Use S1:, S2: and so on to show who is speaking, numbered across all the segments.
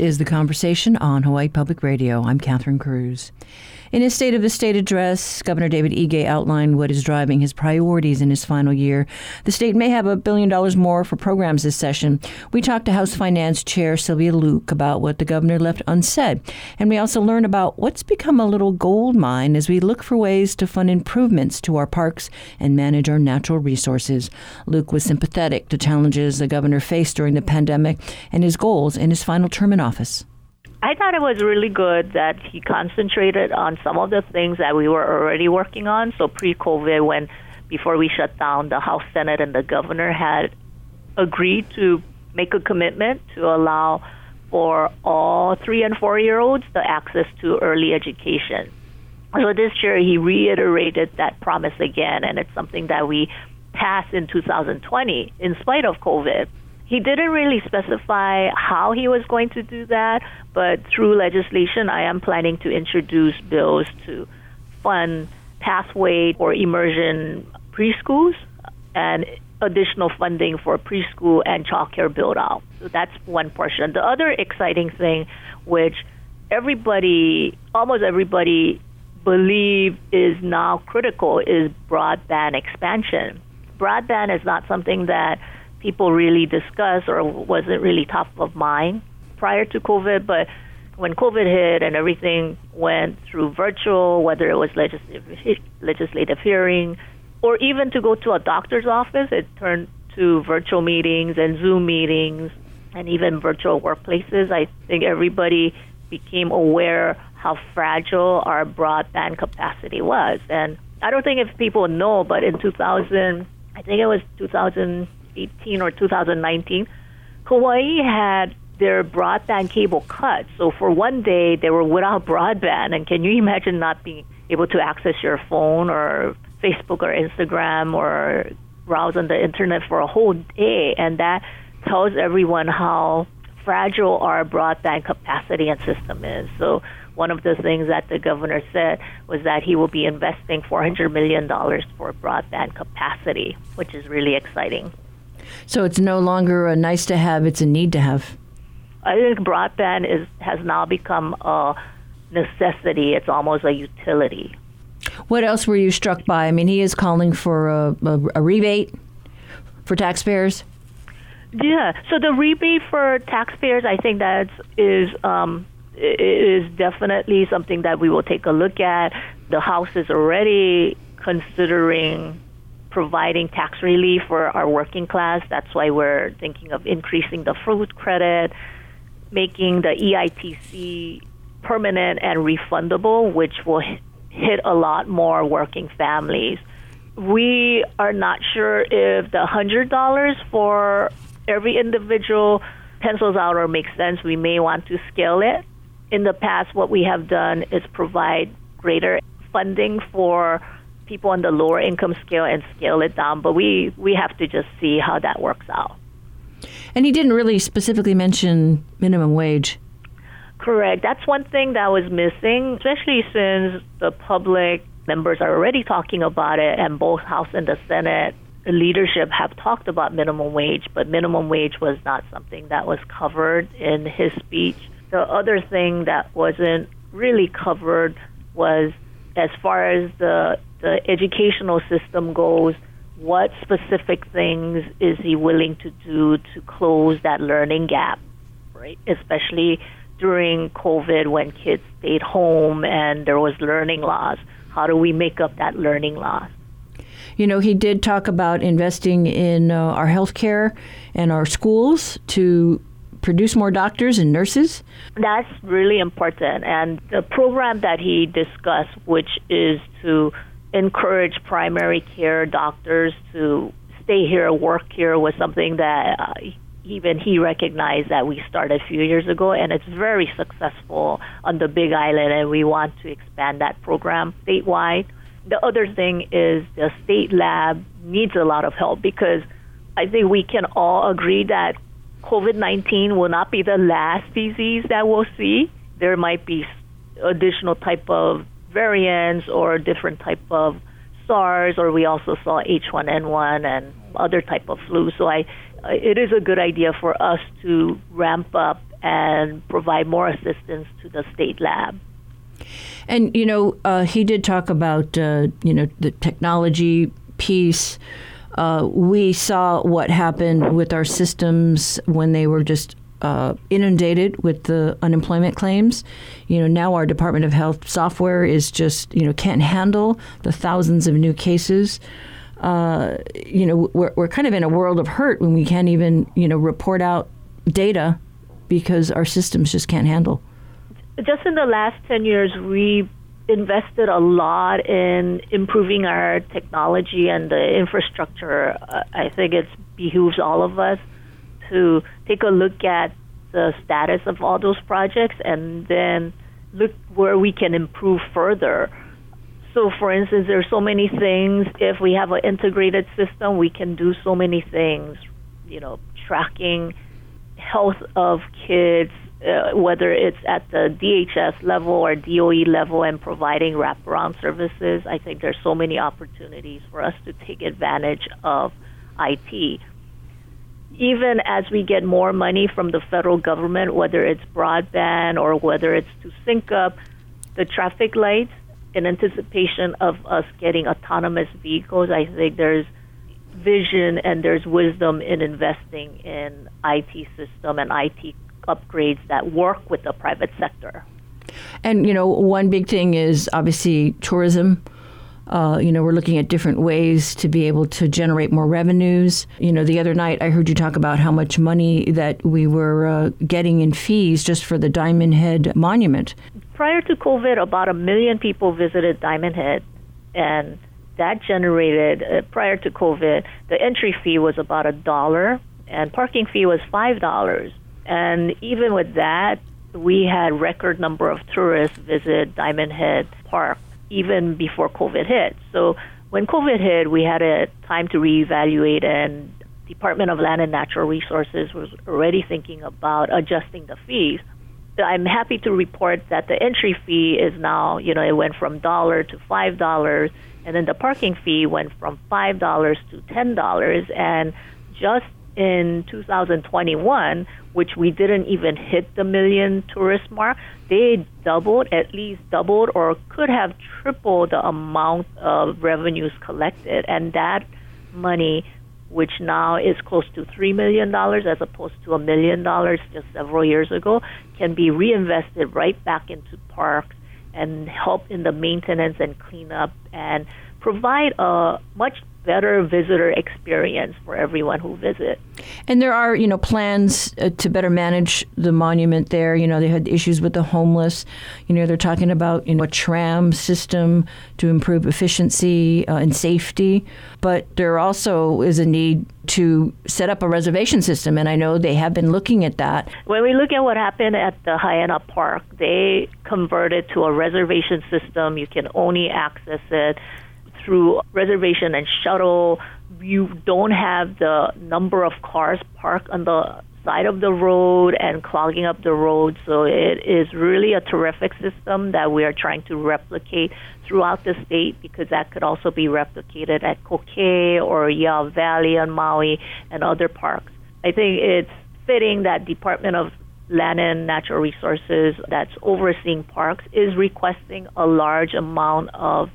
S1: This is The Conversation on Hawaii Public Radio. I'm Catherine Cruz. In his State of the State address, Governor David Ige outlined what is driving his priorities in his final year. The state may have a billion dollars more for programs this session. We talked to House Finance Chair Sylvia Luke about what the governor left unsaid, and we also learn about what's become a little gold mine as we look for ways to fund improvements to our parks and manage our natural resources. Luke was sympathetic to challenges the governor faced during the pandemic and his goals in his final term in office.
S2: I thought it was really good that he concentrated on some of the things that we were already working on. So pre COVID, when before we shut down, the House, Senate, and the governor had agreed to make a commitment to allow for all three and four year olds the access to early education. So this year he reiterated that promise again, and it's something that we passed in 2020 in spite of COVID. He didn't really specify how he was going to do that, but through legislation, I am planning to introduce bills to fund pathway or immersion preschools and additional funding for preschool and childcare build out. So that's one portion. The other exciting thing, which everybody, almost everybody, believe is now critical, is broadband expansion. Broadband is not something that people really discuss or wasn't really top of mind prior to COVID, but when COVID hit and everything went through virtual, whether it was legislative, legislative hearing or even to go to a doctor's office, it turned to virtual meetings and Zoom meetings and even virtual workplaces. I think everybody became aware how fragile our broadband capacity was. And I don't think if people know, but in 2000, I think it was 2018 or 2019, Hawaii had their broadband cable cut. So for one day, they were without broadband. And can you imagine not being able to access your phone or Facebook or Instagram or browse on the internet for a whole day? And that tells everyone how fragile our broadband capacity and system is. So one of the things that the governor said was that he will be investing $400 million for broadband capacity, which is really exciting.
S1: So it's no longer a nice to have, it's a need to have.
S2: I think broadband is has now become a necessity. It's almost a utility.
S1: What else were you struck by? I mean, he is calling for a, a, a rebate for taxpayers.
S2: Yeah. So the rebate for taxpayers, I think that is um, is definitely something that we will take a look at. The House is already considering providing tax relief for our working class. That's why we're thinking of increasing the food credit, making the EITC permanent and refundable, which will hit a lot more working families. We are not sure if the $100 for every individual pencils out or makes sense. We may want to scale it. In the past, what we have done is provide greater funding for people on the lower income scale and scale it down, but we, we have to just see how that works out.
S1: And he didn't really specifically mention minimum wage.
S2: Correct. That's one thing that was missing, especially since the public members are already talking about it, and both House and the Senate leadership have talked about minimum wage, but minimum wage was not something that was covered in his speech. The other thing that wasn't really covered was as far as the the educational system goes, what specific things is he willing to do to close that learning gap, right? Especially during COVID when kids stayed home and there was learning loss. How do we make up that learning loss?
S1: You know, he did talk about investing in uh, our healthcare and our schools to produce more doctors and nurses.
S2: That's really important. And the program that he discussed, which is to encourage primary care doctors to stay here, work here, was something that uh, even he recognized that we started a few years ago, and it's very successful on the Big Island, and we want to expand that program statewide. The other thing is the state lab needs a lot of help because I think we can all agree that COVID 19 will not be the last disease that we'll see. There might be additional type of variants or different type of SARS, or we also saw H1N1 and other type of flu. So I, it is a good idea for us to ramp up and provide more assistance to the state lab.
S1: And you know, uh, he did talk about uh, you know the technology piece. Uh, we saw what happened with our systems when they were just uh, inundated with the unemployment claims. You know, now our Department of Health software is just you know can't handle the thousands of new cases. Uh, you know, we're, we're kind of in a world of hurt when we can't even you know report out data because our systems just can't handle.
S2: Just in the last ten years, we invested a lot in improving our technology and the infrastructure. Uh, I think it behooves all of us to take a look at the status of all those projects and then look where we can improve further. So, for instance, there are so many things. If we have an integrated system, we can do so many things. You know, tracking health of kids, uh, whether it's at the DHS level or DOE level, and providing wraparound services. I think there's so many opportunities for us to take advantage of IT even as we get more money from the federal government, whether it's broadband or whether it's to sync up the traffic lights in anticipation of us getting autonomous vehicles, I think there's vision and there's wisdom in investing in IT system and IT upgrades that work with the private sector.
S1: And you know, one big thing is obviously tourism. Uh, you know, we're looking at different ways to be able to generate more revenues. You know, the other night I heard you talk about how much money that we were uh, getting in fees just for the Diamond Head Monument.
S2: Prior to COVID, about a million people visited Diamond Head, and that generated, uh, prior to COVID, the entry fee was about a dollar, and parking fee was five dollars. And even with that, we had record number of tourists visit Diamond Head Park even before COVID hit. So when COVID hit, we had a time to reevaluate, and Department of Land and Natural Resources was already thinking about adjusting the fees. I'm happy to report that the entry fee is now, you know, it went from dollar to five dollars, and then the parking fee went from five dollars to ten dollars, and just in 2021, which we didn't even hit the million tourist mark, they doubled, at least doubled, or could have tripled the amount of revenues collected. And that money, which now is close to $3 million as opposed to a million dollars just several years ago, can be reinvested right back into parks and help in the maintenance and cleanup and provide a much better visitor experience for everyone who visits.
S1: And there are, you know, plans uh, to better manage the monument there. You know, they had issues with the homeless. You know, they're talking about you know a tram system to improve efficiency uh, and safety. But there also is a need to set up a reservation system, and I know they have been looking at that.
S2: When we look at what happened at the Haena Park, they converted to a reservation system. You can only access it through reservation and shuttle. You don't have the number of cars parked on the side of the road and clogging up the road. So it is really a terrific system that we are trying to replicate throughout the state because that could also be replicated at Kokee or Iao Valley on Maui and other parks. I think it's fitting that Department of Land and Natural Resources that's overseeing parks is requesting a large amount of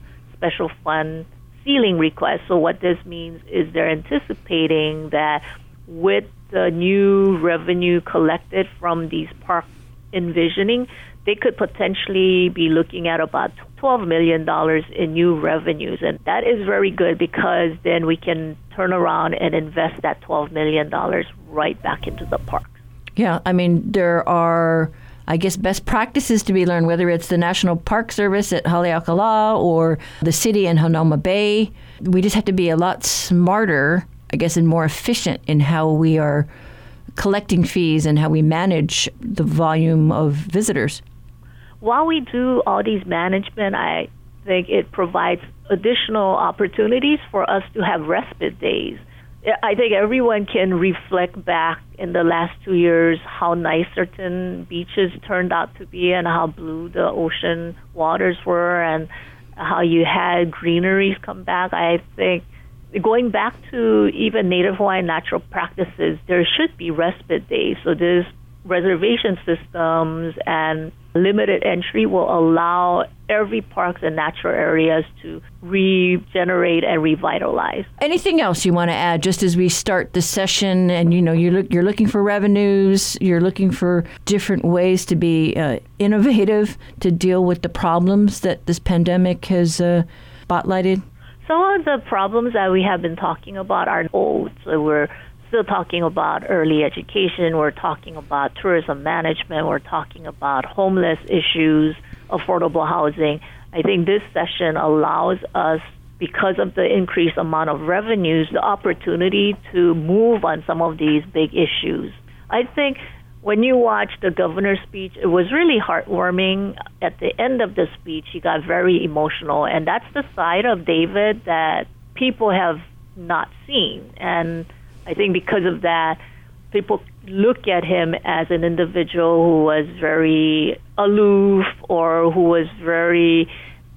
S2: special fund ceiling request. So what this means is they're anticipating that with the new revenue collected from these park envisioning, they could potentially be looking at about $12 million in new revenues. And that is very good because then we can turn around and invest that $12 million right back into the parks.
S1: Yeah, I mean, there are I guess, best practices to be learned, whether it's the National Park Service at Haleakala or the city in Hanauma Bay. We just have to be a lot smarter, I guess, and more efficient in how we are collecting fees and how we manage the volume of visitors.
S2: While we do all these management, I think it provides additional opportunities for us to have respite days I think everyone can reflect back in the last two years how nice certain beaches turned out to be and how blue the ocean waters were and how you had greeneries come back. I think going back to even Native Hawaiian natural practices, there should be respite days. So there's reservation systems and limited entry will allow every parks and natural areas to regenerate and revitalize.
S1: Anything else you want to add just as we start the session and you know you're look, you're looking for revenues, you're looking for different ways to be uh, innovative to deal with the problems that this pandemic has uh, spotlighted?
S2: Some of the problems that we have been talking about are old. So we're still talking about early education, we're talking about tourism management, we're talking about homeless issues, affordable housing. I think this session allows us, because of the increased amount of revenues, the opportunity to move on some of these big issues. I think when you watch the governor's speech, it was really heartwarming. At the end of the speech, he got very emotional, and that's the side of David that people have not seen. And I think because of that, people look at him as an individual who was very aloof or who was very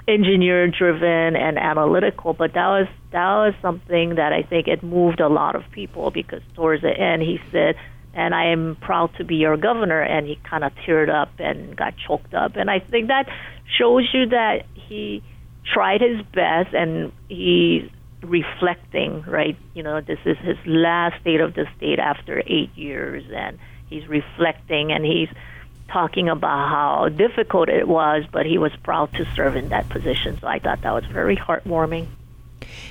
S2: engineer driven and analytical. But that was that was something that I think it moved a lot of people because towards the end he said and I am proud to be your governor. And he kind of teared up and got choked up. And I think that shows you that he tried his best and he reflecting, right? You know, this is his last state of the state after eight years, and he's reflecting and he's talking about how difficult it was, but he was proud to serve in that position. So I thought that was very heartwarming.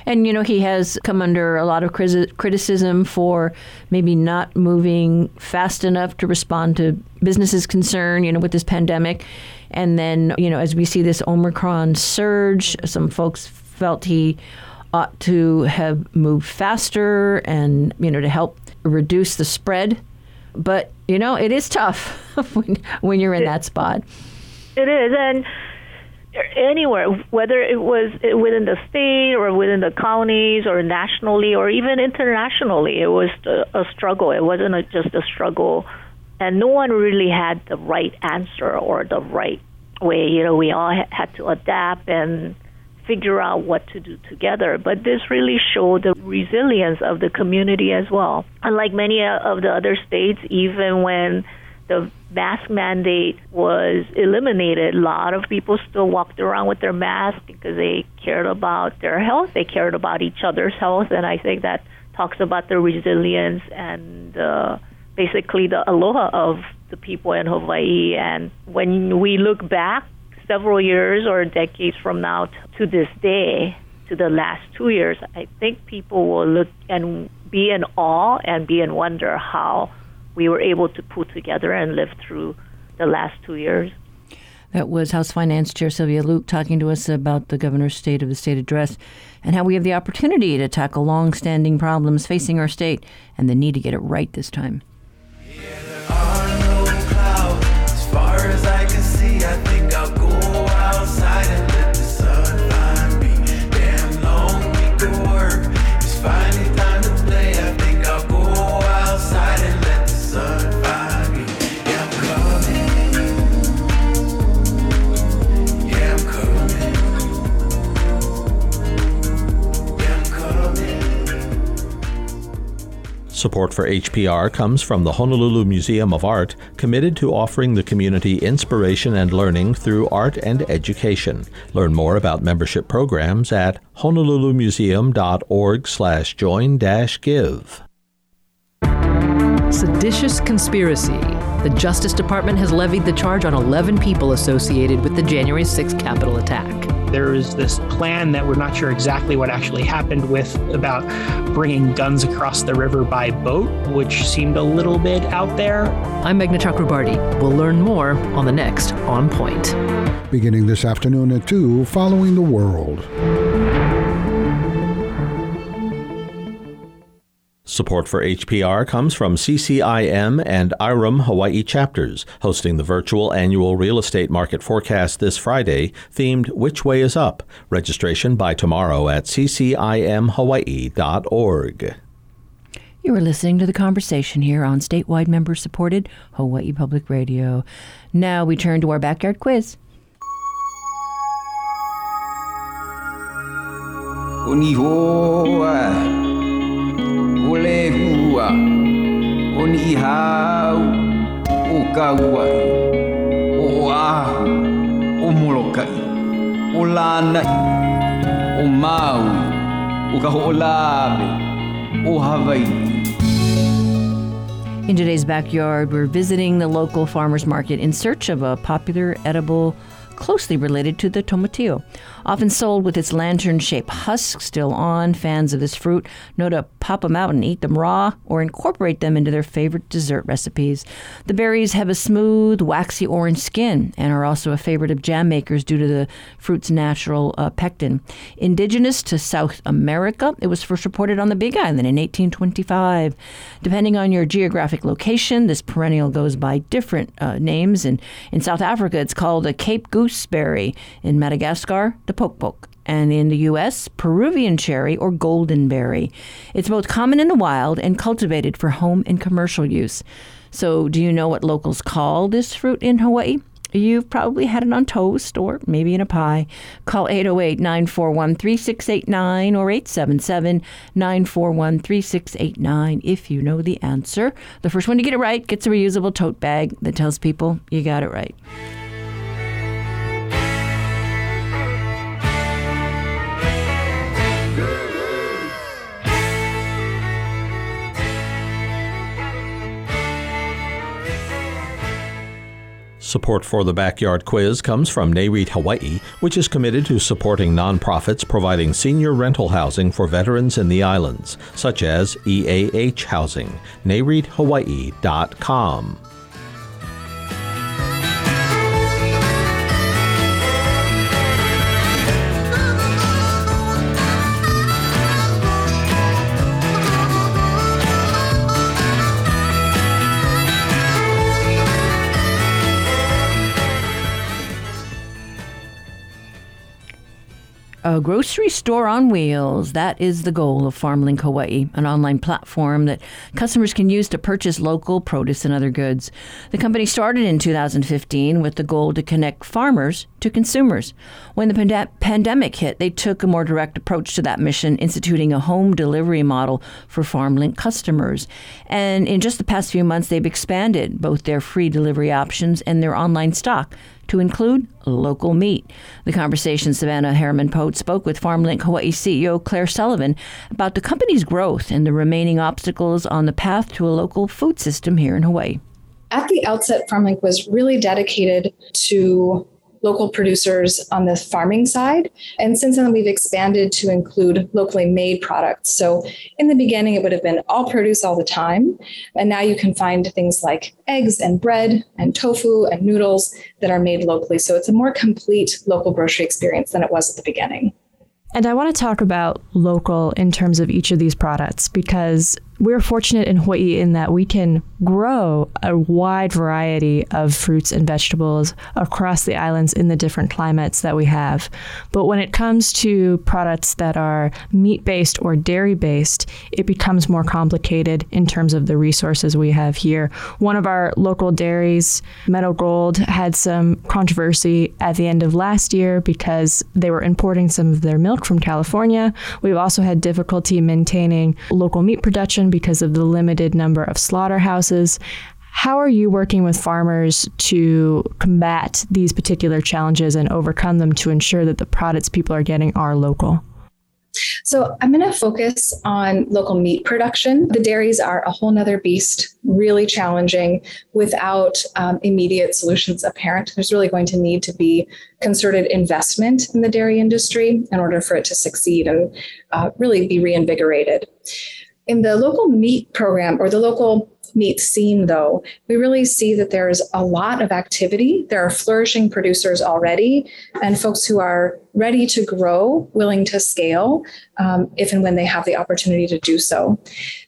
S1: And, you know, he has come under a lot of criticism for maybe not moving fast enough to respond to businesses' concern, you know, with this pandemic. And then, you know, as we see this Omicron surge, some folks felt he ought to have moved faster and, you know, to help reduce the spread. But, you know, it is tough when, when you're in that spot.
S2: It is. And anywhere, whether it was within the state or within the counties or nationally or even internationally, it was a, struggle. It wasn't a, just a struggle. And no one really had the right answer or the right way. You know, we all had to adapt and figure out what to do together. But this really showed the resilience of the community as well. Unlike many of the other states, even when the mask mandate was eliminated, a lot of people still walked around with their mask because they cared about their health, they cared about each other's health, and I think that talks about the resilience and uh, basically the aloha of the people in Hawaii. And when we look back several years or decades from now to this day, to the last two years, I think people will look and be in awe and be in wonder how we were able to put together and live through the last two years.
S1: That was House Finance Chair Sylvia Luke talking to us about the governor's State of the State address and how we have the opportunity to tackle long-standing problems facing our state and the need to get it right this time.
S3: Support for HPR comes from the Honolulu Museum of Art, committed to offering the community inspiration and learning through art and education. Learn more about membership programs at honolulumuseum.org/join-give.
S4: Seditious conspiracy. The Justice Department has levied the charge on 11 people associated with the January 6th Capitol attack.
S5: There is this plan that we're not sure exactly what actually happened with about bringing guns across the river by boat, which seemed a little bit out there.
S4: I'm Meghna Chakrabarti. We'll learn more on the next On Point.
S6: Beginning this afternoon at 2, following the world.
S3: Support for HPR comes from CCIM and IREM Hawaii chapters, hosting the virtual annual real estate market forecast this Friday, themed Which Way is Up? Registration by tomorrow at ccimhawaii.org.
S1: You are listening to the conversation here on statewide member supported Hawaii Public Radio. Now we turn to our backyard quiz.
S7: Kauai, o ahu, o molokai, o lanai, o maui, o kaho'olawe, o Hawaii.
S1: In today's backyard, we're visiting the local farmers market in search of a popular edible closely related to the tomatillo. Often sold with its lantern shaped husk still on, fans of this fruit know to pop them out and eat them raw or incorporate them into their favorite dessert recipes. The berries have a smooth, waxy orange skin and are also a favorite of jam makers due to the fruit's natural uh, pectin. Indigenous to South America, it was first reported on the Big Island in 1825. Depending on your geographic location, this perennial goes by different uh, names. And in South Africa, it's called a Cape gooseberry. In Madagascar, the pokpok and in the U.S., Peruvian cherry or golden berry. It's both common in the wild and cultivated for home and commercial use. So, do you know what locals call this fruit in Hawaii? You've probably had it on toast or maybe in a pie. Call 808 941 3689 or 877 941 3689 if you know the answer. The first one to get it right gets a reusable tote bag that tells people you got it right.
S3: Support for the Backyard Quiz comes from NAREIT Hawaii, which is committed to supporting nonprofits providing senior rental housing for veterans in the islands, such as EAH Housing. NAREITHawaii.com.
S1: A grocery store on wheels. That is the goal of FarmLink Hawaii, an online platform that customers can use to purchase local produce and other goods. The company started in 2015 with the goal to connect farmers to consumers. When the pand- pandemic hit, they took a more direct approach to that mission, instituting a home delivery model for FarmLink customers. And in just the past few months, they've expanded both their free delivery options and their online stock to include local meat. The conversation, Savannah Harriman Pote spoke with FarmLink Hawaii CEO Claire Sullivan about the company's growth and the remaining obstacles on the path to a local food system here in Hawaii.
S8: At the outset, FarmLink was really dedicated to local producers on the farming side. And since then, we've expanded to include locally made products. So in the beginning, it would have been all produce all the time. And now you can find things like eggs and bread and tofu and noodles that are made locally. So it's a more complete local grocery experience than it was at the beginning.
S9: And I want to talk about local in terms of each of these products because we're fortunate in Hawaii in that we can grow a wide variety of fruits and vegetables across the islands in the different climates that we have. But when it comes to products that are meat based or dairy based, it becomes more complicated in terms of the resources we have here. One of our local dairies, Meadow Gold, had some controversy at the end of last year because they were importing some of their milk from California. We've also had difficulty maintaining local meat production because of the limited number of slaughterhouses. How are you working with farmers to combat these particular challenges and overcome them to ensure that the products people are getting are local?
S8: So I'm going to focus on local meat production. The dairies are a whole nother beast, really challenging without um, immediate solutions apparent. There's really going to need to be concerted investment in the dairy industry in order for it to succeed and uh, really be reinvigorated. In the local meat program or the local meat scene, though, we really see that there's a lot of activity. There are flourishing producers already and folks who are ready to grow, willing to scale um, if and when they have the opportunity to do so.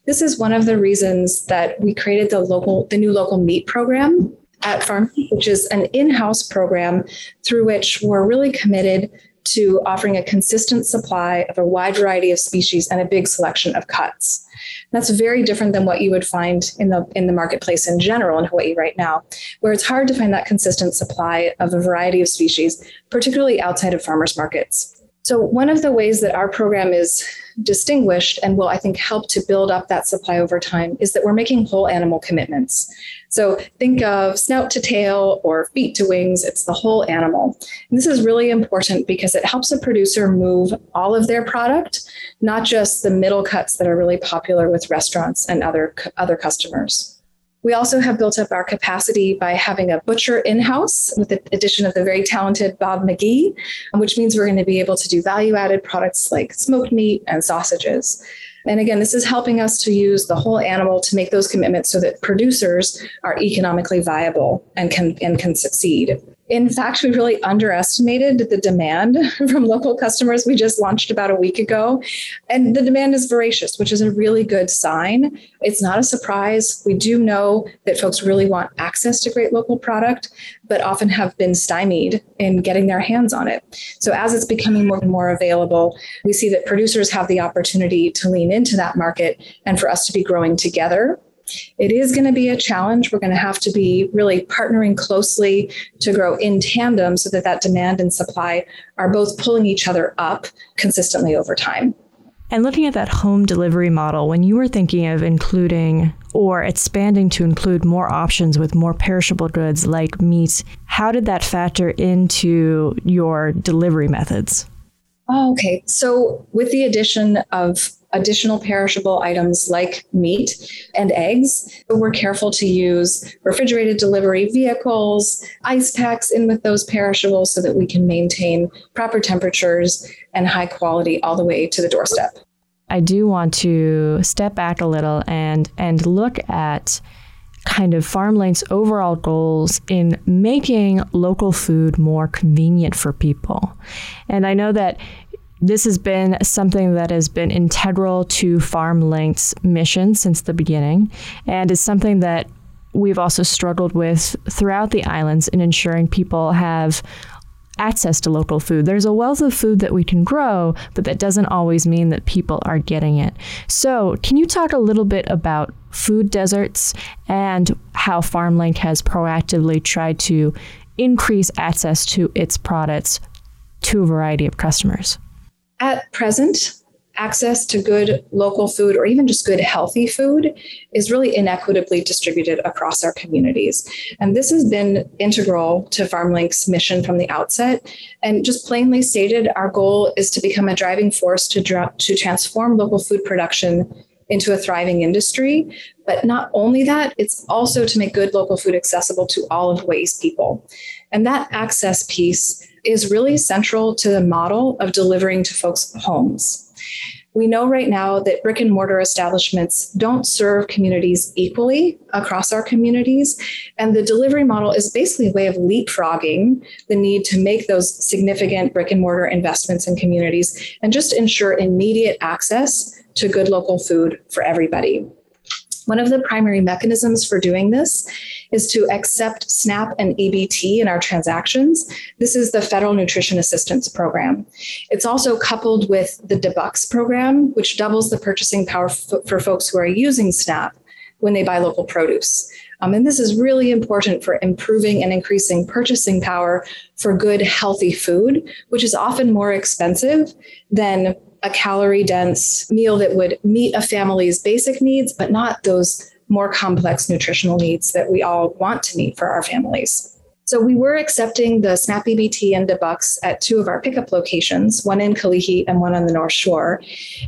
S8: This is one of the reasons that we created the local, the new local meat program at Farm, which is an in-house program through which we're really committed to offering a consistent supply of a wide variety of species and a big selection of cuts. That's very different than what you would find in the in the marketplace in general in Hawaii right now, where it's hard to find that consistent supply of a variety of species, particularly outside of farmers markets. So, one of the ways that our program is distinguished and will, I think, help to build up that supply over time is that we're making whole animal commitments. So, think of snout to tail or feet to wings, it's the whole animal. And this is really important because it helps a producer move all of their product, not just the middle cuts that are really popular with restaurants and other, other customers. We also have built up our capacity by having a butcher in house with the addition of the very talented Bob McGee, which means we're going to be able to do value added products like smoked meat and sausages. And again, this is helping us to use the whole animal to make those commitments so that producers are economically viable and can and can succeed. In fact, we really underestimated the demand from local customers. We just launched about a week ago, and the demand is voracious, which is a really good sign. It's not a surprise. We do know that folks really want access to great local product, but often have been stymied in getting their hands on it. So, as it's becoming more and more available, we see that producers have the opportunity to lean into that market and for us to be growing together it is going to be a challenge. We're going to have to be really partnering closely to grow in tandem so that that demand and supply are both pulling each other up consistently over time.
S9: And looking at that home delivery model, when you were thinking of including or expanding to include more options with more perishable goods like meat, how did that factor into your delivery methods?
S8: Oh, okay. So, with the addition of additional perishable items like meat and eggs. We're careful to use refrigerated delivery vehicles, ice packs in with those perishables so that we can maintain proper temperatures and high quality all the way to the doorstep.
S9: I do want to step back a little and and look at kind of FarmLink's overall goals in making local food more convenient for people. And I know that this has been something that has been integral to FarmLink's mission since the beginning and is something that we've also struggled with throughout the islands in ensuring people have access to local food. There's a wealth of food that we can grow, but that doesn't always mean that people are getting it. So, can you talk a little bit about food deserts and how FarmLink has proactively tried to increase access to its products to a variety of customers?
S8: At present, access to good local food or even just good healthy food is really inequitably distributed across our communities. And this has been integral to FarmLink's mission from the outset. And just plainly stated, our goal is to become a driving force to, to transform local food production into a thriving industry. But not only that, it's also to make good local food accessible to all of Hawaii's people. And that access piece is really central to the model of delivering to folks' homes. We know right now that brick and mortar establishments don't serve communities equally across our communities. And the delivery model is basically a way of leapfrogging the need to make those significant brick and mortar investments in communities and just ensure immediate access to good local food for everybody. One of the primary mechanisms for doing this is to accept SNAP and EBT in our transactions. This is the Federal Nutrition Assistance Program. It's also coupled with the DA BUX program, which doubles the purchasing power f- for folks who are using SNAP when they buy local produce. Um, and this is really important for improving and increasing purchasing power for good, healthy food, which is often more expensive than a calorie dense meal that would meet a family's basic needs, but not those more complex nutritional needs that we all want to meet for our families. So we were accepting the SNAP EBT and DA BUX at two of our pickup locations, one in Kalihi and one on the North Shore.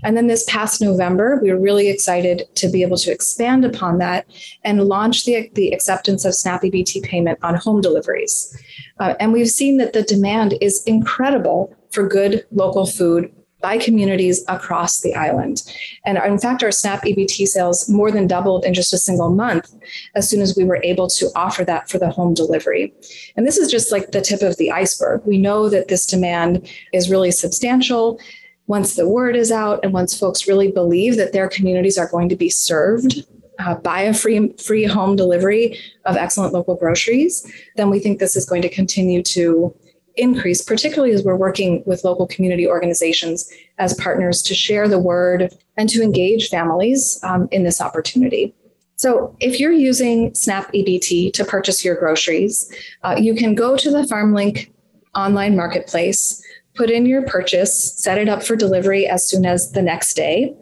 S8: And then this past November, we were really excited to be able to expand upon that and launch the, the acceptance of SNAP EBT payment on home deliveries. Uh, and we've seen that the demand is incredible for good local food by communities across the island. And in fact, our SNAP EBT sales more than doubled in just a single month as soon as we were able to offer that for the home delivery. And this is just like the tip of the iceberg. We know that this demand is really substantial. Once the word is out and once folks really believe that their communities are going to be served uh, by a free free home delivery of excellent local groceries, then we think this is going to continue to increase, particularly as we're working with local community organizations as partners to share the word and to engage families um, in this opportunity. So, if you're using SNAP EBT to purchase your groceries, uh, you can go to the FarmLink online marketplace, put in your purchase, set it up for delivery as soon as the next day.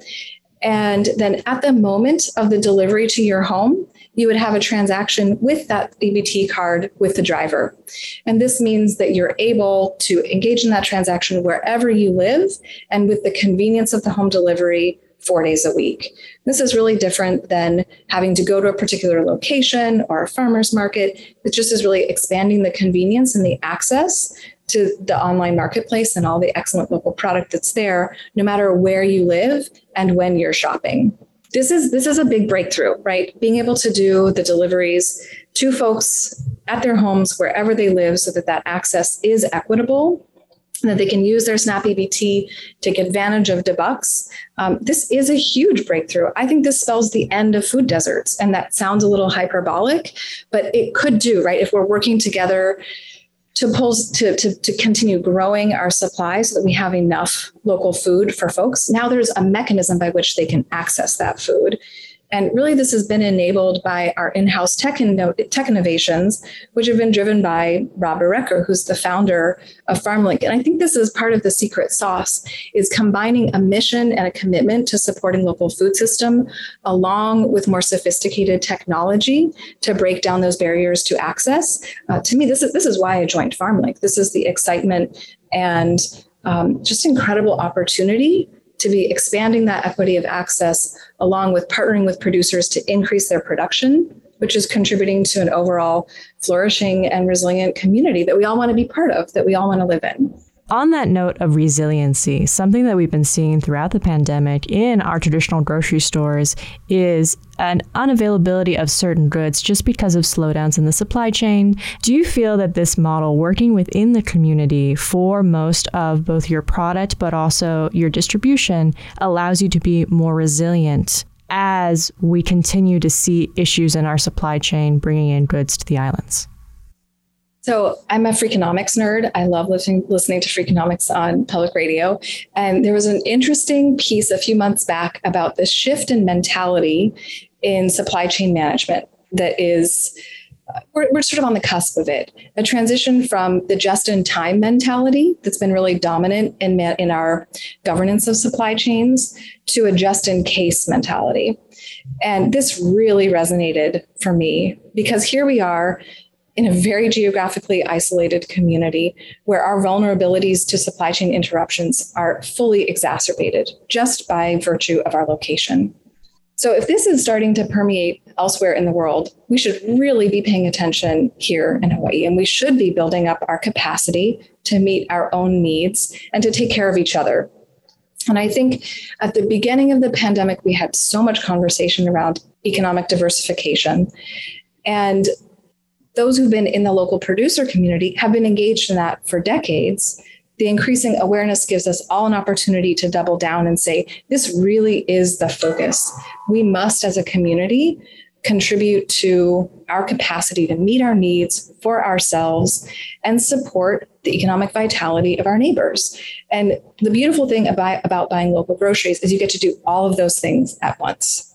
S8: And then at the moment of the delivery to your home, you would have a transaction with that EBT card with the driver. And this means that you're able to engage in that transaction wherever you live and with the convenience of the home delivery four days a week. This is really different than having to go to a particular location or a farmer's market. It just is really expanding the convenience and the access to the online marketplace and all the excellent local product that's there, no matter where you live and when you're shopping. This is this is a big breakthrough, right? Being able to do the deliveries to folks at their homes wherever they live so that that access is equitable that they can use their SNAP EBT, take advantage of DA BUX. Um, this is a huge breakthrough. I think this spells the end of food deserts. And that sounds a little hyperbolic, but it could do, right? If we're working together to pull to, to, to continue growing our supply so that we have enough local food for folks. Now there's a mechanism by which they can access that food. And really, this has been enabled by our in-house tech, inno- tech innovations, which have been driven by Rob Barreca, who's the founder of FarmLink. And I think this is part of the secret sauce: is combining a mission and a commitment to supporting local food system, along with more sophisticated technology to break down those barriers to access. Uh, to me, this is this is why I joined FarmLink. This is the excitement and um, just incredible opportunity to be expanding that equity of access along with partnering with producers to increase their production, which is contributing to an overall flourishing and resilient community that we all want to be part of, that we all want to live in.
S9: On that note of resiliency, something that we've been seeing throughout the pandemic in our traditional grocery stores is an unavailability of certain goods just because of slowdowns in the supply chain. Do you feel that this model, working within the community for most of both your product but also your distribution, allows you to be more resilient as we continue to see issues in our supply chain bringing in goods to the islands?
S8: So I'm a Freakonomics nerd. I love listening listening to Freakonomics on public radio. And there was an interesting piece a few months back about the shift in mentality in supply chain management that is we're, we're sort of on the cusp of it a transition from the just in time mentality that's been really dominant in, in our governance of supply chains to a just in case mentality and this really resonated for me because here we are in a very geographically isolated community where our vulnerabilities to supply chain interruptions are fully exacerbated just by virtue of our location. So, if this is starting to permeate elsewhere in the world, we should really be paying attention here in Hawaii and we should be building up our capacity to meet our own needs and to take care of each other. And I think at the beginning of the pandemic, we had so much conversation around economic diversification. And those who've been in the local producer community have been engaged in that for decades. The increasing awareness gives us all an opportunity to double down and say, this really is the focus. We must, as a community, contribute to our capacity to meet our needs for ourselves and support the economic vitality of our neighbors. And the beautiful thing about, about buying local groceries is you get to do all of those things at once.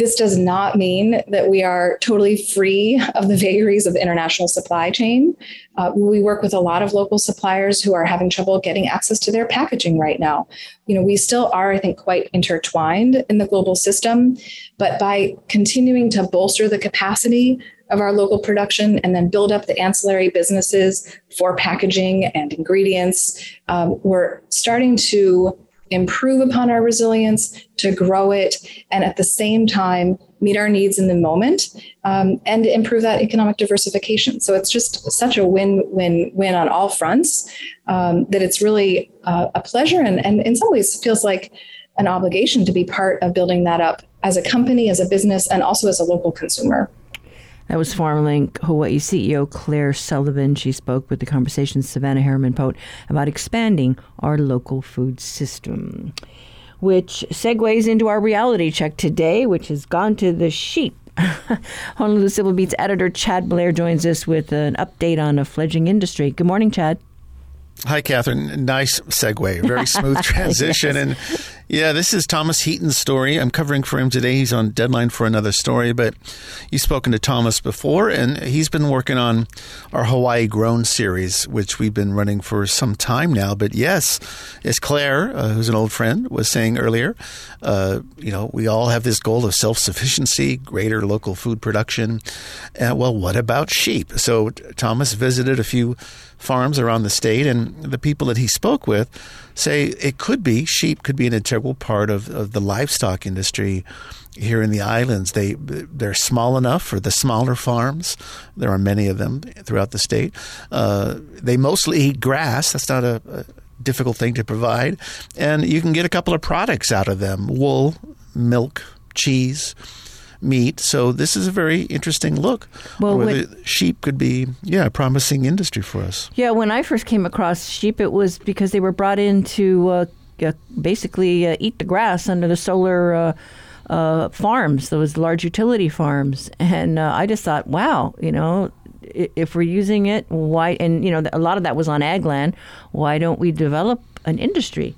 S8: This does not mean that we are totally free of the vagaries of the international supply chain. Uh, we work with a lot of local suppliers who are having trouble getting access to their packaging right now. You know, we still are, I think, quite intertwined in the global system, but by continuing to bolster the capacity of our local production and then build up the ancillary businesses for packaging and ingredients, um, we're starting to improve upon our resilience, to grow it, and at the same time meet our needs in the moment um, and improve that economic diversification. So it's just such a win win win on all fronts um, that it's really uh, a pleasure and, and in some ways feels like an obligation to be part of building that up as a company, as a business, and also as a local consumer.
S1: That was FarmLink Hawaii CEO Claire Sullivan. She spoke with the conversation Savannah Harriman Pote about expanding our local food system, which segues into our reality check today, which has gone to the sheep. Honolulu Civil Beat's editor Chad Blair joins us with an update on a fledgling industry. Good morning, Chad.
S10: Hi, Catherine. Nice segue. Very smooth transition. yes. And yeah, this is Thomas Heaton's story. I'm covering for him today. He's on deadline for another story, but you've spoken to Thomas before, and he's been working on our Hawaii Grown series, which we've been running for some time now. But yes, as Claire, uh, who's an old friend, was saying earlier, uh, you know, we all have this goal of self sufficiency, greater local food production. Uh, well, what about sheep? So Thomas visited a few farms around the state, and the people that he spoke with say it could be sheep could be an integral part of, of the livestock industry here in the islands. They they're small enough for the smaller farms. There are many of them throughout the state. Uh, they mostly eat grass. That's not a, a difficult thing to provide, and you can get a couple of products out of them: wool, milk, cheese meat. So this is a very interesting look. Well, whether when, sheep could be, yeah, a promising industry for us.
S1: Yeah, when I first came across sheep, it was because they were brought in to uh, uh, basically uh, eat the grass under the solar. Uh, uh, farms, those large utility farms, and uh, I just thought, wow, you know, if we're using it, why? And you know, a lot of that was on ag land. Why don't we develop an industry?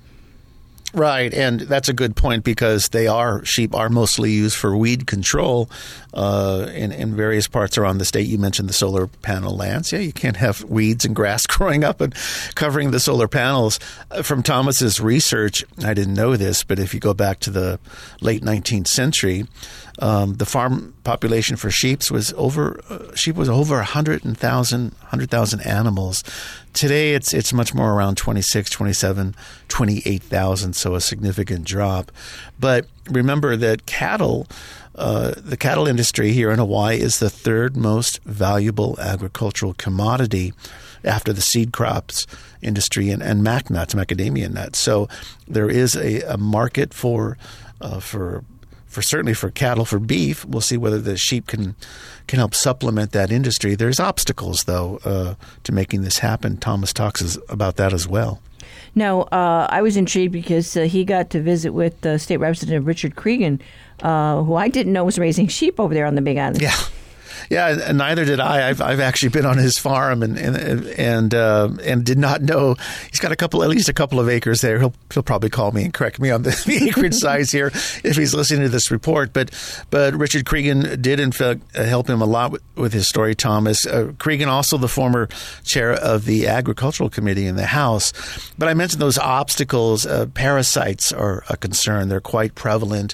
S10: Right, and that's a good point because they are sheep are mostly used for weed control uh, in, in various parts around the state. You mentioned the solar panel lands. Yeah, you can't have weeds and grass growing up and covering the solar panels. Uh, from Thomas's research, I didn't know this, but if you go back to the late 19th century, um, the farm population for sheep was over uh, sheep was over 100,000 100,000 animals. Today it's it's much more around 26, 27, 28,000, so a significant drop. But remember that cattle uh, the cattle industry here in Hawaii is the third most valuable agricultural commodity after the seed crops industry and, and mac nuts, macadamia nuts. So there is a, a market for uh, for for certainly for cattle, for beef. We'll see whether the sheep can can help supplement that industry. There's obstacles though uh, to making this happen. Thomas talks about that as well.
S1: Now, uh, I was intrigued because uh, he got to visit with uh, State Representative Richard Creagan, uh, who I didn't know was raising sheep over there on the Big Island.
S10: Yeah. Yeah, neither did I. I've, I've actually been on his farm and and and, uh, and did not know he's got a couple, at least a couple of acres there. He'll he'll probably call me and correct me on the, the acreage size here if he's listening to this report. But but Richard Creagan did in fact help him a lot with, with his story. Thomas uh, Creagan, also the former chair of the Agricultural Committee in the House. But I mentioned those obstacles. Uh, parasites are a concern. They're quite prevalent.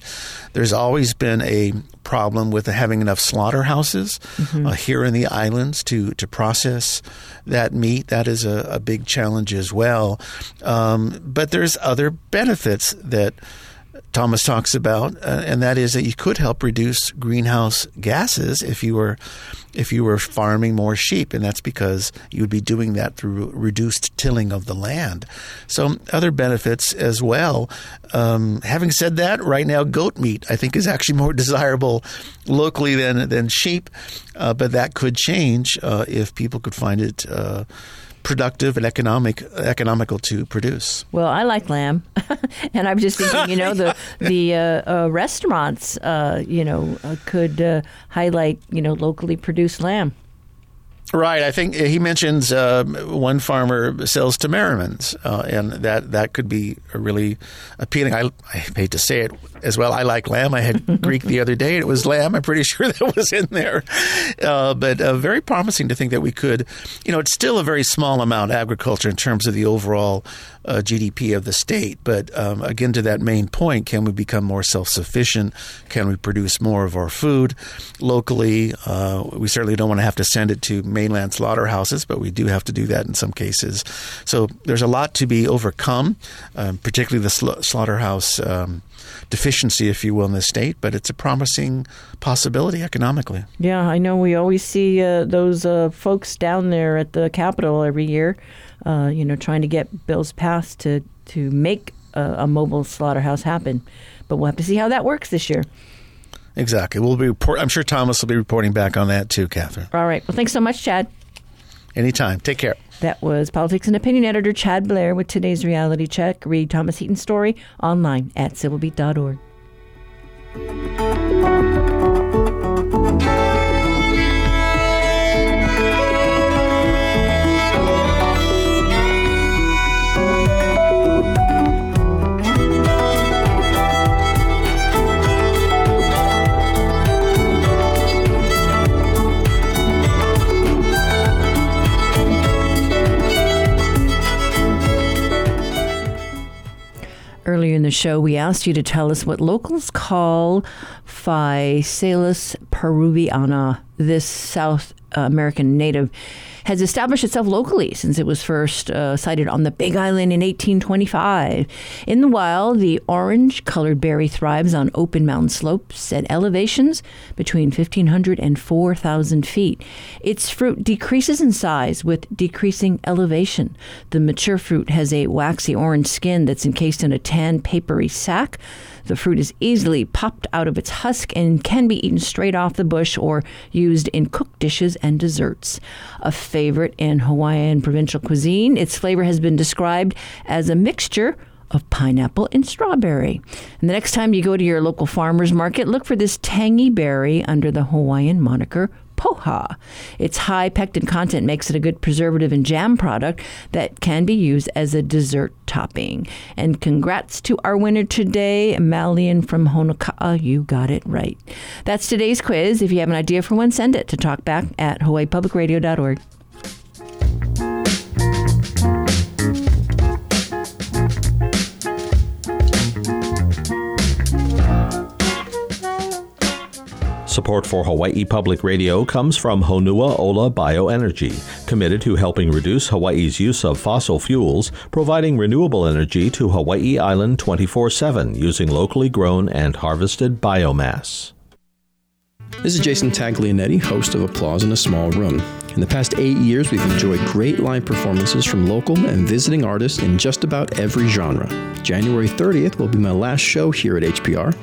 S10: There's always been a problem with having enough slaughterhouses mm-hmm. uh, here in the islands to to process that meat. That is a, a big challenge as well. Um, but there's other benefits that Thomas talks about, uh, and that is that you could help reduce greenhouse gases if you were if you were farming more sheep, and that's because you would be doing that through reduced tilling of the land. So other benefits as well. Um, having said that, right now goat meat I think is actually more desirable locally than than sheep, uh, but that could change uh, if people could find it uh, productive and economic economical to produce.
S1: Well, I like lamb, and I'm just thinking, you know, the the uh, uh, restaurants, uh, you know, uh, could uh, highlight, you know, locally produced lamb.
S10: Right. I think he mentions uh, one farmer sells to Merriman's, uh, and that, that could be really appealing. I, I hate to say it as well. I like lamb. I had Greek the other day. And it was lamb. I'm pretty sure that was in there. Uh, but uh, very promising to think that we could, you know, it's still a very small amount agriculture in terms of the overall uh, GDP of the state. But um, again, to that main point, can we become more self sufficient? Can we produce more of our food locally? Uh, we certainly don't want to have to send it to mainland slaughterhouses, but we do have to do that in some cases. So there's a lot to be overcome, um, particularly the sla- slaughterhouse. Um, deficiency, if you will, in the state, but it's a promising possibility economically.
S1: Yeah, I know we always see uh, those uh, folks down there at the Capitol every year uh, you know, trying to get bills passed to to make a, a, mobile slaughterhouse happen. But we'll have to see how that works this year.
S10: Exactly. We'll be. Report- I'm sure Thomas will be reporting back on that too, Catherine.
S1: All right. Well, thanks so much, Chad.
S10: Anytime. Take care.
S1: That was politics and opinion editor Chad Blair with today's reality check. Read Thomas Heaton's story online at civilbeat.org. Earlier in the show, we asked you to tell us what locals call Physalis peruviana, this South American native has established itself locally since it was first uh, sighted on the Big Island in 1825. In the wild, the orange colored berry thrives on open mountain slopes at elevations between 1,500 and 4,000 feet. Its fruit decreases in size with decreasing elevation. The mature fruit has a waxy orange skin that's encased in a tan, papery sac. The fruit is easily popped out of its husk and can be eaten straight off the bush or used in cooked dishes and desserts. A favorite in Hawaiian provincial cuisine, its flavor has been described as a mixture of pineapple and strawberry. And the next time you go to your local farmer's market, look for this tangy berry under the Hawaiian moniker poha. Its high pectin content makes it a good preservative and jam product that can be used as a dessert topping. And congrats to our winner today, Malian from Honoka'a. You got it right. That's today's quiz. If you have an idea for one, send it to talkback at hawaiipublicradio.org.
S3: Support for Hawaii Public Radio comes from Honua Ola Bioenergy, committed to helping reduce Hawaii's use of fossil fuels, providing renewable energy to Hawaii Island 24 7 using locally grown and harvested biomass.
S11: This is Jason Taglianetti, host of Applause in a Small Room. In the past eight years, we've enjoyed great live performances from local and visiting artists in just about every genre. January 30th will be my last show here at HPR,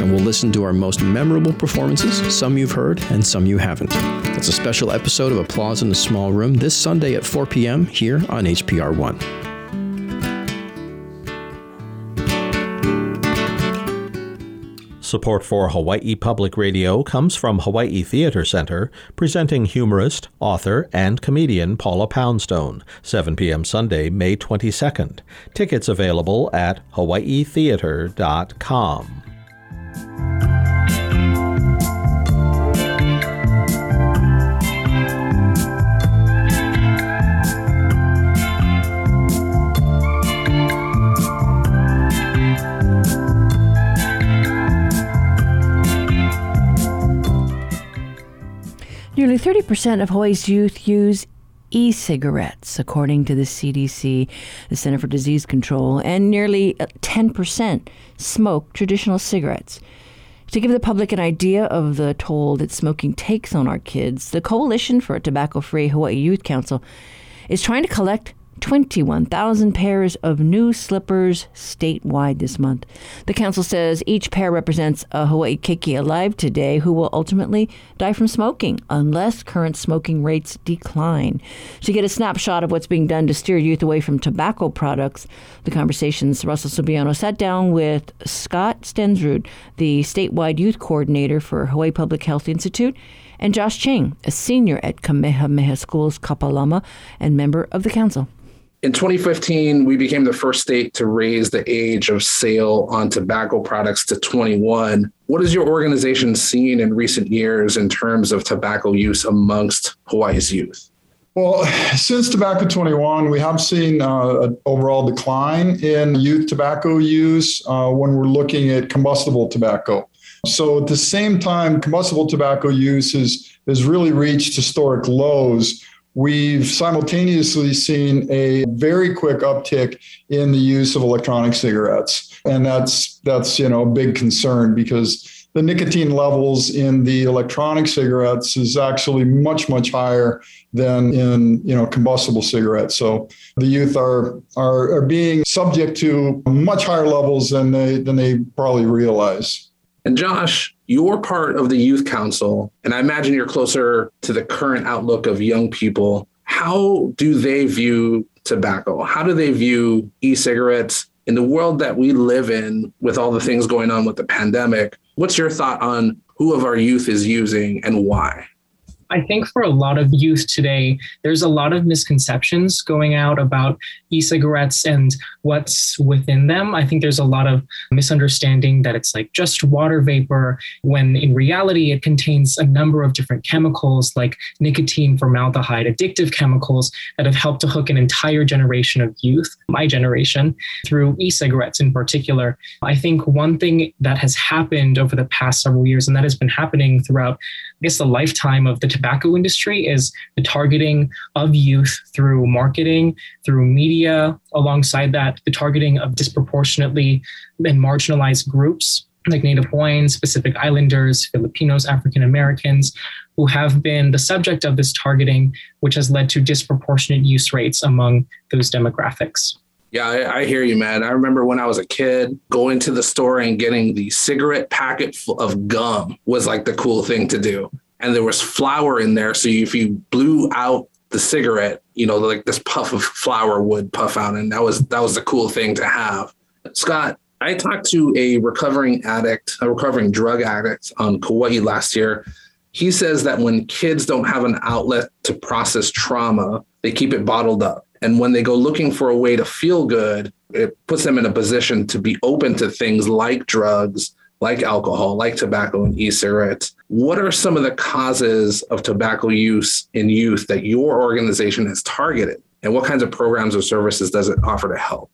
S11: and we'll listen to our most memorable performances, some you've heard and some you haven't. It's a special episode of Applause in a Small Room this Sunday at 4 p.m. here on HPR 1.
S3: Support for Hawaii Public Radio comes from Hawaii Theatre Center, presenting humorist, author, and comedian Paula Poundstone, 7 p.m. Sunday, May 22nd. Tickets available at hawaiitheatre.com.
S1: Nearly 30% of Hawaii's youth use e cigarettes, according to the CDC, the Center for Disease Control, and nearly 10% uh, smoke traditional cigarettes. To give the public an idea of the toll that smoking takes on our kids, the Coalition for a Tobacco Free Hawaii Youth Council is trying to collect 21,000 pairs of new slippers statewide this month. The council says each pair represents a Hawaii keiki alive today who will ultimately die from smoking unless current smoking rates decline. To get a snapshot of what's being done to steer youth away from tobacco products, the conversations Russell Subiono sat down with Scott Stensrud, the statewide youth coordinator for Hawaii Public Health Institute, and Josh Ching, a senior at Kamehameha Schools Kapalama and member of the council.
S12: In 2015, we became the first state to raise the age of sale on tobacco products to 21. What has your organization seen in recent years in terms of tobacco use amongst Hawaii's youth?
S13: Well, since Tobacco 21, we have seen uh, an overall decline in youth tobacco use uh, when we're looking at combustible tobacco. So at the same time, combustible tobacco use is, has really reached historic lows we've simultaneously seen a very quick uptick in the use of electronic cigarettes. And that's that's you know a big concern because the nicotine levels in the electronic cigarettes is actually much much higher than in you know combustible cigarettes. So the youth are are, are being subject to much higher levels than they than they probably realize.
S12: And Josh, you're part of the youth council, and I imagine you're closer to the current outlook of young people. How do they view tobacco? How do they view e cigarettes in the world that we live in with all the things going on with the pandemic? What's your thought on who of our youth is using and why?
S5: I think for a lot of youth today, there's a lot of misconceptions going out about e-cigarettes and what's within them. I think there's a lot of misunderstanding that it's like just water vapor, when in reality it contains a number of different chemicals like nicotine, formaldehyde, addictive chemicals that have helped to hook an entire generation of youth, my generation, through e-cigarettes in particular. I think one thing that has happened over the past several years, and that has been happening throughout I guess the lifetime of the tobacco industry is the targeting of youth through marketing, through media, alongside that, the targeting of disproportionately and marginalized groups like Native Hawaiians, Pacific Islanders, Filipinos, African Americans, who have been the subject of this targeting, which has led to disproportionate use rates among those demographics.
S12: Yeah, I, I, hear you, man. I remember when I was a kid going to the store and getting the cigarette packet of gum was like the cool thing to do. And there was flour in there. So if you blew out the cigarette, you know, like this puff of flour would puff out. And that was that was the cool thing to have. Scott, I talked to a recovering addict, a recovering drug addict on Kauai last year. He says that when kids don't have an outlet to process trauma, they keep it bottled up. And when they go looking for a way to feel good, it puts them in a position to be open to things like drugs, like alcohol, like tobacco and e cigarettes. What are some of the causes of tobacco use in youth that your organization has targeted? And what kinds of programs or services does it offer to help?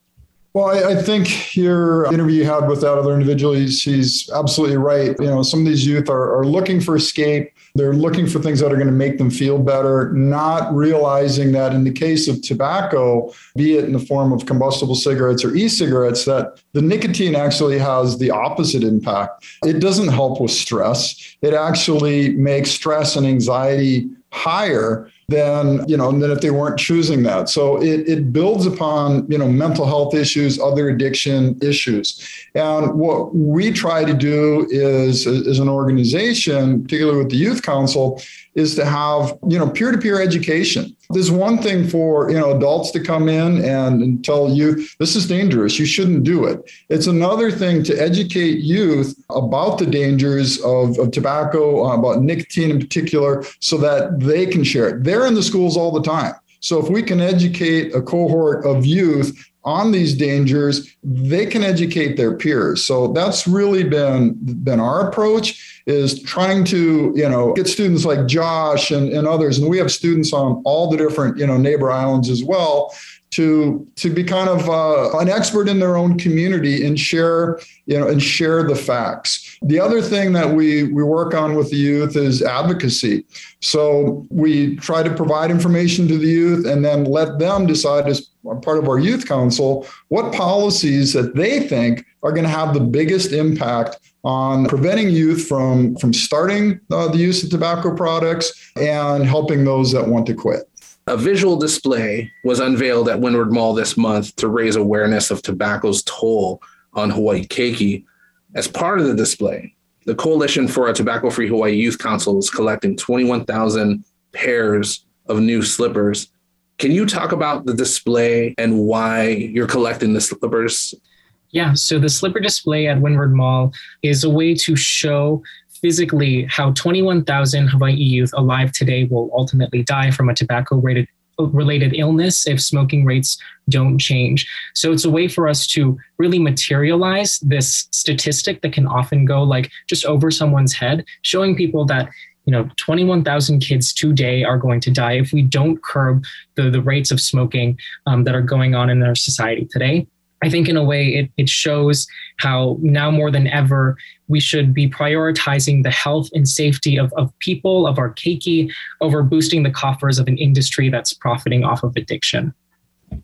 S13: Well, I, I, think your interview you had with that other individual, he's, he's absolutely right. You know, some of these youth are, are looking for escape. They're looking for things that are going to make them feel better, not realizing that in the case of tobacco, be it in the form of combustible cigarettes or e cigarettes, that the nicotine actually has the opposite impact. It doesn't help with stress, it actually makes stress and anxiety higher than you know than if they weren't choosing that. So it, it builds upon you know mental health issues other addiction issues. And what we try to do is as an organization particularly with the youth council is to have you know peer-to-peer education there's one thing for you know adults to come in and, and tell you this is dangerous. You shouldn't do it. It's another thing to educate youth about the dangers of, of tobacco uh, about nicotine in particular so that they can share it. They're in the schools all the time. So if we can educate a cohort of youth on these dangers, they can educate their peers. So that's really been been our approach is trying to, you know, get students like Josh and, and others. And we have students on all the different, you know, neighbor islands as well to to be kind of uh, an expert in their own community and share you know and share the facts. The other thing that we we work on with the youth is advocacy. So we try to provide information to the youth and then let them decide as part of our youth council what policies that they think are going to have the biggest impact on preventing youth from from starting uh, the use of tobacco products and helping those that want to quit
S12: a visual display was unveiled at Windward Mall this month to raise awareness of tobacco's toll on Hawaii keiki. As part of the display, the Coalition for a Tobacco Free Hawaii Youth Council is collecting 21,000 pairs of new slippers. Can you talk about the display and why you're collecting the slippers?
S5: Yeah, so the slipper display at Windward Mall is a way to show physically how 21,000 Hawaii youth alive today will ultimately die from a tobacco rated related illness if smoking rates don't change. So it's a way for us to really materialize this statistic that can often go like just over someone's head, showing people that you know 21,000 kids today are going to die if we don't curb the, the rates of smoking um, that are going on in our society today. I think in a way it, it shows how now more than ever we should be prioritizing the health and safety of, of people, of our keiki, over boosting the coffers of an industry that's profiting off of addiction.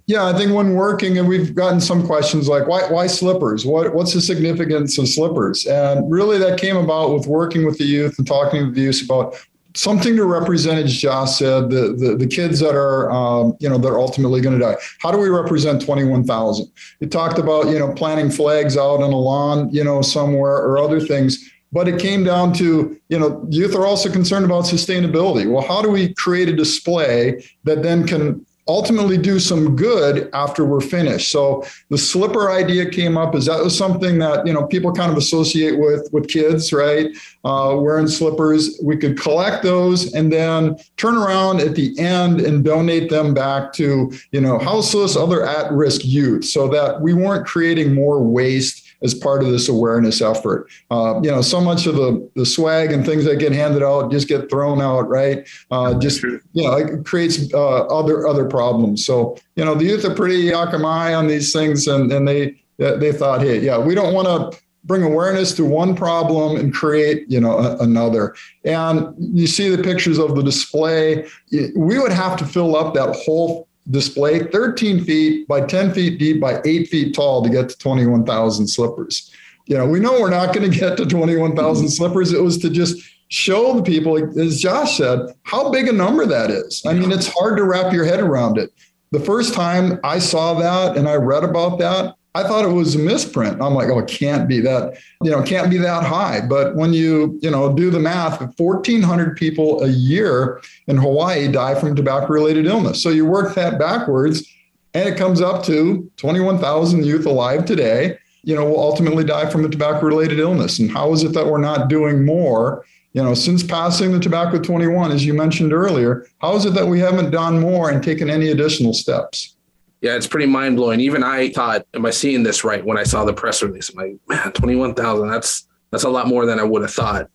S13: Yeah, I think when working, and we've gotten some questions like, why, why slippers? What, what's the significance of slippers? And really, that came about with working with the youth and talking with the youth about something to represent, as Josh said, the the, the kids that are um, you know that are ultimately going to die. How do we represent twenty one thousand? You talked about you know planting flags out on a lawn, you know somewhere or other things. But it came down to, you know, youth are also concerned about sustainability. Well, how do we create a display that then can ultimately do some good after we're finished. So the slipper idea came up. Is that was something that you know people kind of associate with with kids, right? Uh, wearing slippers. We could collect those and then turn around at the end and donate them back to you know houseless, other at-risk youth, so that we weren't creating more waste as part of this awareness effort. Uh, you know, so much of the, the swag and things that get handed out just get thrown out, right? Uh, just you know, it creates uh, other other problems. So you know, the youth are pretty yakamai on these things, and and they they thought, hey, yeah, we don't want to bring awareness to one problem and create you know a, another and you see the pictures of the display we would have to fill up that whole display 13 feet by 10 feet deep by 8 feet tall to get to 21,000 slippers. You know, we know we're not going to get to 21,000 mm-hmm. slippers. It was to just show the people, as Josh said, how big a number that is. I mean, it's hard to wrap your head around it. The first time I saw that and I read about that, I thought it was a misprint. I'm like, oh, it can't be that, you know, can't be that high. But when you, you know, do the math, 1,400 people a year in Hawaii die from tobacco related illness. So you work that backwards and it comes up to 21,000 youth alive today, you know, will ultimately die from a tobacco related illness. And how is it that we're not doing more? You know, since passing the tobacco 21, as you mentioned earlier, how is it that we haven't done more and taken any additional steps?
S12: Yeah, it's pretty mind blowing. Even I thought, am I seeing this right? When I saw the press release, I'm like, man, twenty one thousand. That's that's a lot more than I would have thought.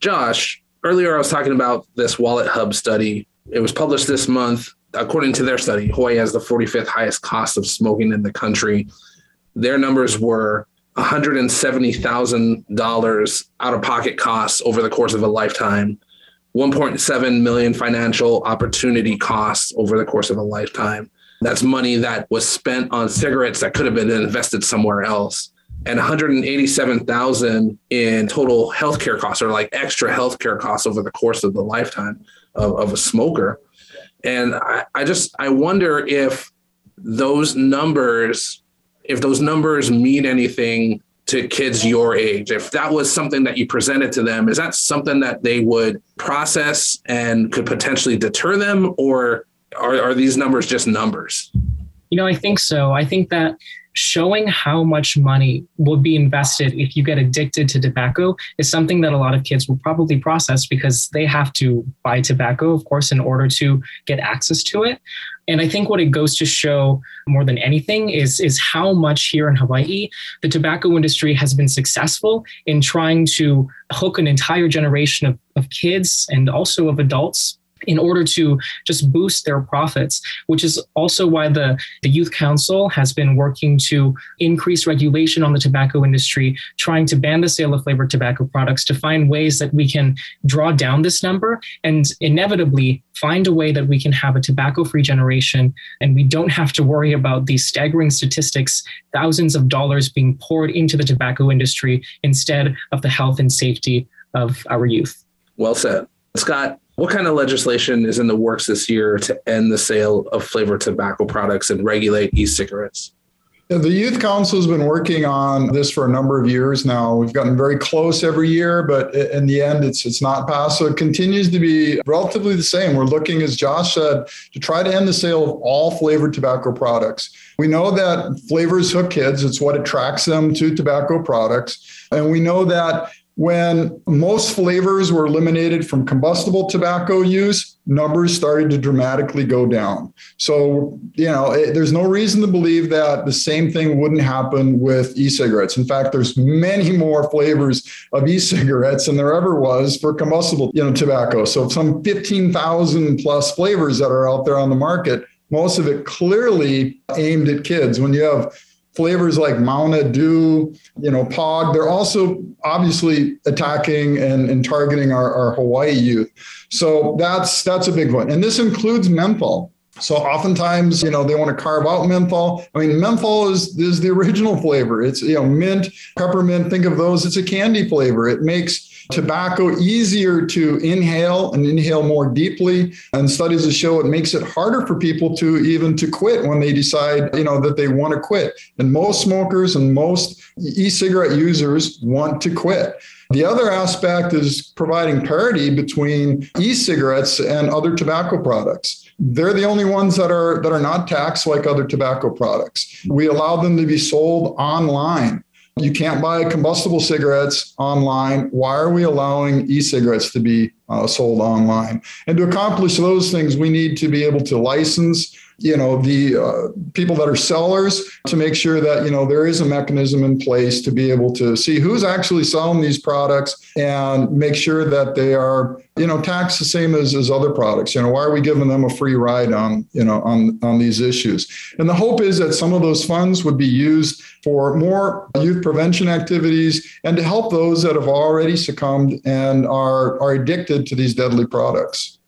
S12: Josh, earlier I was talking about this WalletHub study. It was published this month. According to their study, Hawaii has the 45th highest cost of smoking in the country. Their numbers were $170,000 out of pocket costs over the course of a lifetime, 1.7 million financial opportunity costs over the course of a lifetime. That's money that was spent on cigarettes that could have been invested somewhere else. And 187,000 in total healthcare costs or like extra healthcare costs over the course of the lifetime of, of a smoker. And I, I just I wonder if those numbers, if those numbers mean anything to kids your age if that was something that you presented to them is that something that they would process and could potentially deter them or are, are these numbers just numbers?
S5: You know, I think so. I think that showing how much money will be invested if you get addicted to tobacco is something that a lot of kids will probably process because they have to buy tobacco, of course, in order to get access to it. And I think what it goes to show more than anything is, is how much here in Hawaii the tobacco industry has been successful in trying to hook an entire generation of, of kids and also of adults in order to just boost their profits, which is also why the, the Youth Council has been working to increase regulation on the tobacco industry, trying to ban the sale of flavored tobacco products to find ways that we can draw down this number and inevitably find a way that we can have a tobacco free generation and we don't have to worry about these staggering statistics, thousands of dollars being poured into the tobacco industry instead of the health and safety of our youth.
S12: Well said. Scott, what kind of legislation is in the works this year to end the sale of flavored tobacco products and regulate e cigarettes?
S13: The Youth Council has been working on this for a number of years now. We've gotten very close every year, but in the end, it's it's not passed. So it continues to be relatively the same. We're looking, as Josh said, to try to end the sale of all flavored tobacco products. We know that flavors hook kids; it's what attracts them to tobacco products, and we know that when most flavors were eliminated from combustible tobacco use, numbers started to dramatically go down. So, you know, it, there's no reason to believe that the same thing wouldn't happen with e-cigarettes. In fact, there's many more flavors of e-cigarettes than there ever was for combustible, you know, tobacco. So, some 15,000 plus flavors that are out there on the market, most of it clearly aimed at kids. When you have flavors like Mauna Dew, you know, Pog, they're also obviously attacking and, and targeting our, our Hawaii youth. So that's that's a big one. And this includes menthol. So oftentimes, you know, they want to carve out menthol. I mean, menthol is is the original flavor. It's you know mint, peppermint. Think of those. It's a candy flavor. It makes tobacco easier to inhale and inhale more deeply and studies show it makes it harder for people to even to quit when they decide you know that they want to quit and most smokers and most e-cigarette users want to quit The other aspect is providing parity between e-cigarettes and other tobacco products. They're the only ones that are that are not taxed like other tobacco products. We allow them to be sold online. You can't buy combustible cigarettes online. Why are we allowing e cigarettes to be uh, sold online? And to accomplish those things, we need to be able to license you know the uh, people that are sellers to make sure that you know there is a mechanism in place to be able to see who's actually selling these products and make sure that they are you know tax the same as, as other products. You know why are we giving them a free ride on you know on on these issues? And the hope is that some of those funds would be used for more youth prevention activities and to help those that have already succumbed and are are addicted to these deadly products.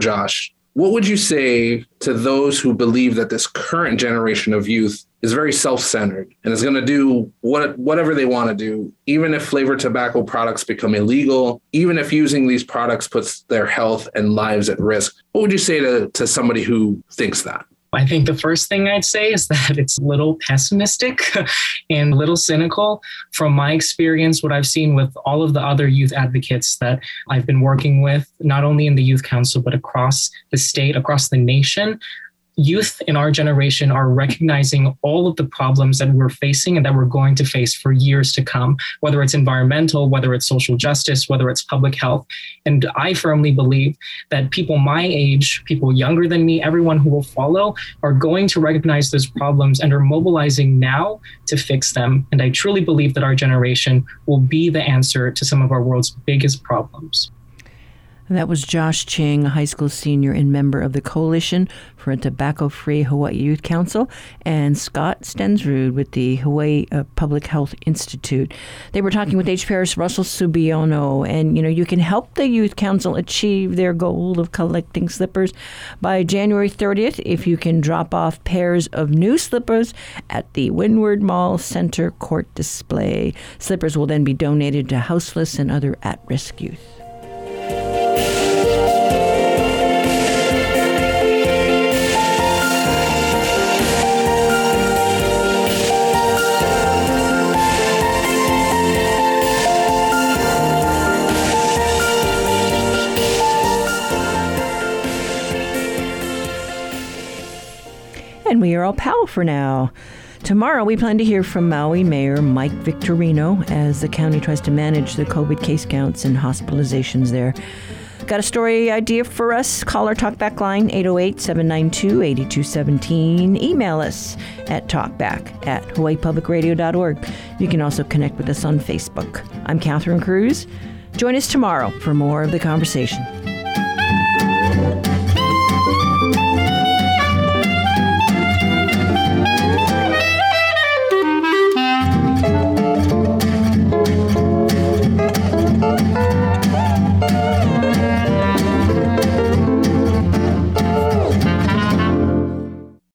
S12: Josh what would you say to those who believe that this current generation of youth is very self-centered and is going to do what whatever they want to do even if flavored tobacco products become illegal even if using these products puts their health and lives at risk? What would you say to, to somebody who thinks that
S5: I think the first thing I'd say is that it's a little pessimistic and a little cynical. From my experience, what I've seen with all of the other youth advocates that I've been working with, not only in the Youth Council, but across the state, across the nation, youth in our generation are recognizing all of the problems that we're facing and that we're going to face for years to come, whether it's environmental, whether it's social justice, whether it's public health. And I firmly believe that people my age, people younger than me, everyone who will follow, are going to recognize those problems and are mobilizing now to fix them. And I truly believe that our generation will be the answer to some of our world's biggest problems.
S1: That was Josh Ching, a high school senior and member of the Coalition for a Tobacco Free Hawaii Youth Council, and Scott Stensrud with the Hawaii uh, Public Health Institute. They were talking with HPR's Russell Subiono, and you know, you can help the Youth Council achieve their goal of collecting slippers by January 30th if you can drop off pairs of new slippers at the Windward Mall Center Court display. Slippers will then be donated to houseless and other at risk youth. And we are all pau for now. Tomorrow, we plan to hear from Maui Mayor Mike Victorino as the county tries to manage the COVID case counts and hospitalizations there. Got a story idea for us? Call our talkback line 808 792 8217. Email us at talkback at hawaiipublicradio.org. You can also connect with us on Facebook. I'm Catherine Cruz. Join us tomorrow for more of the conversation.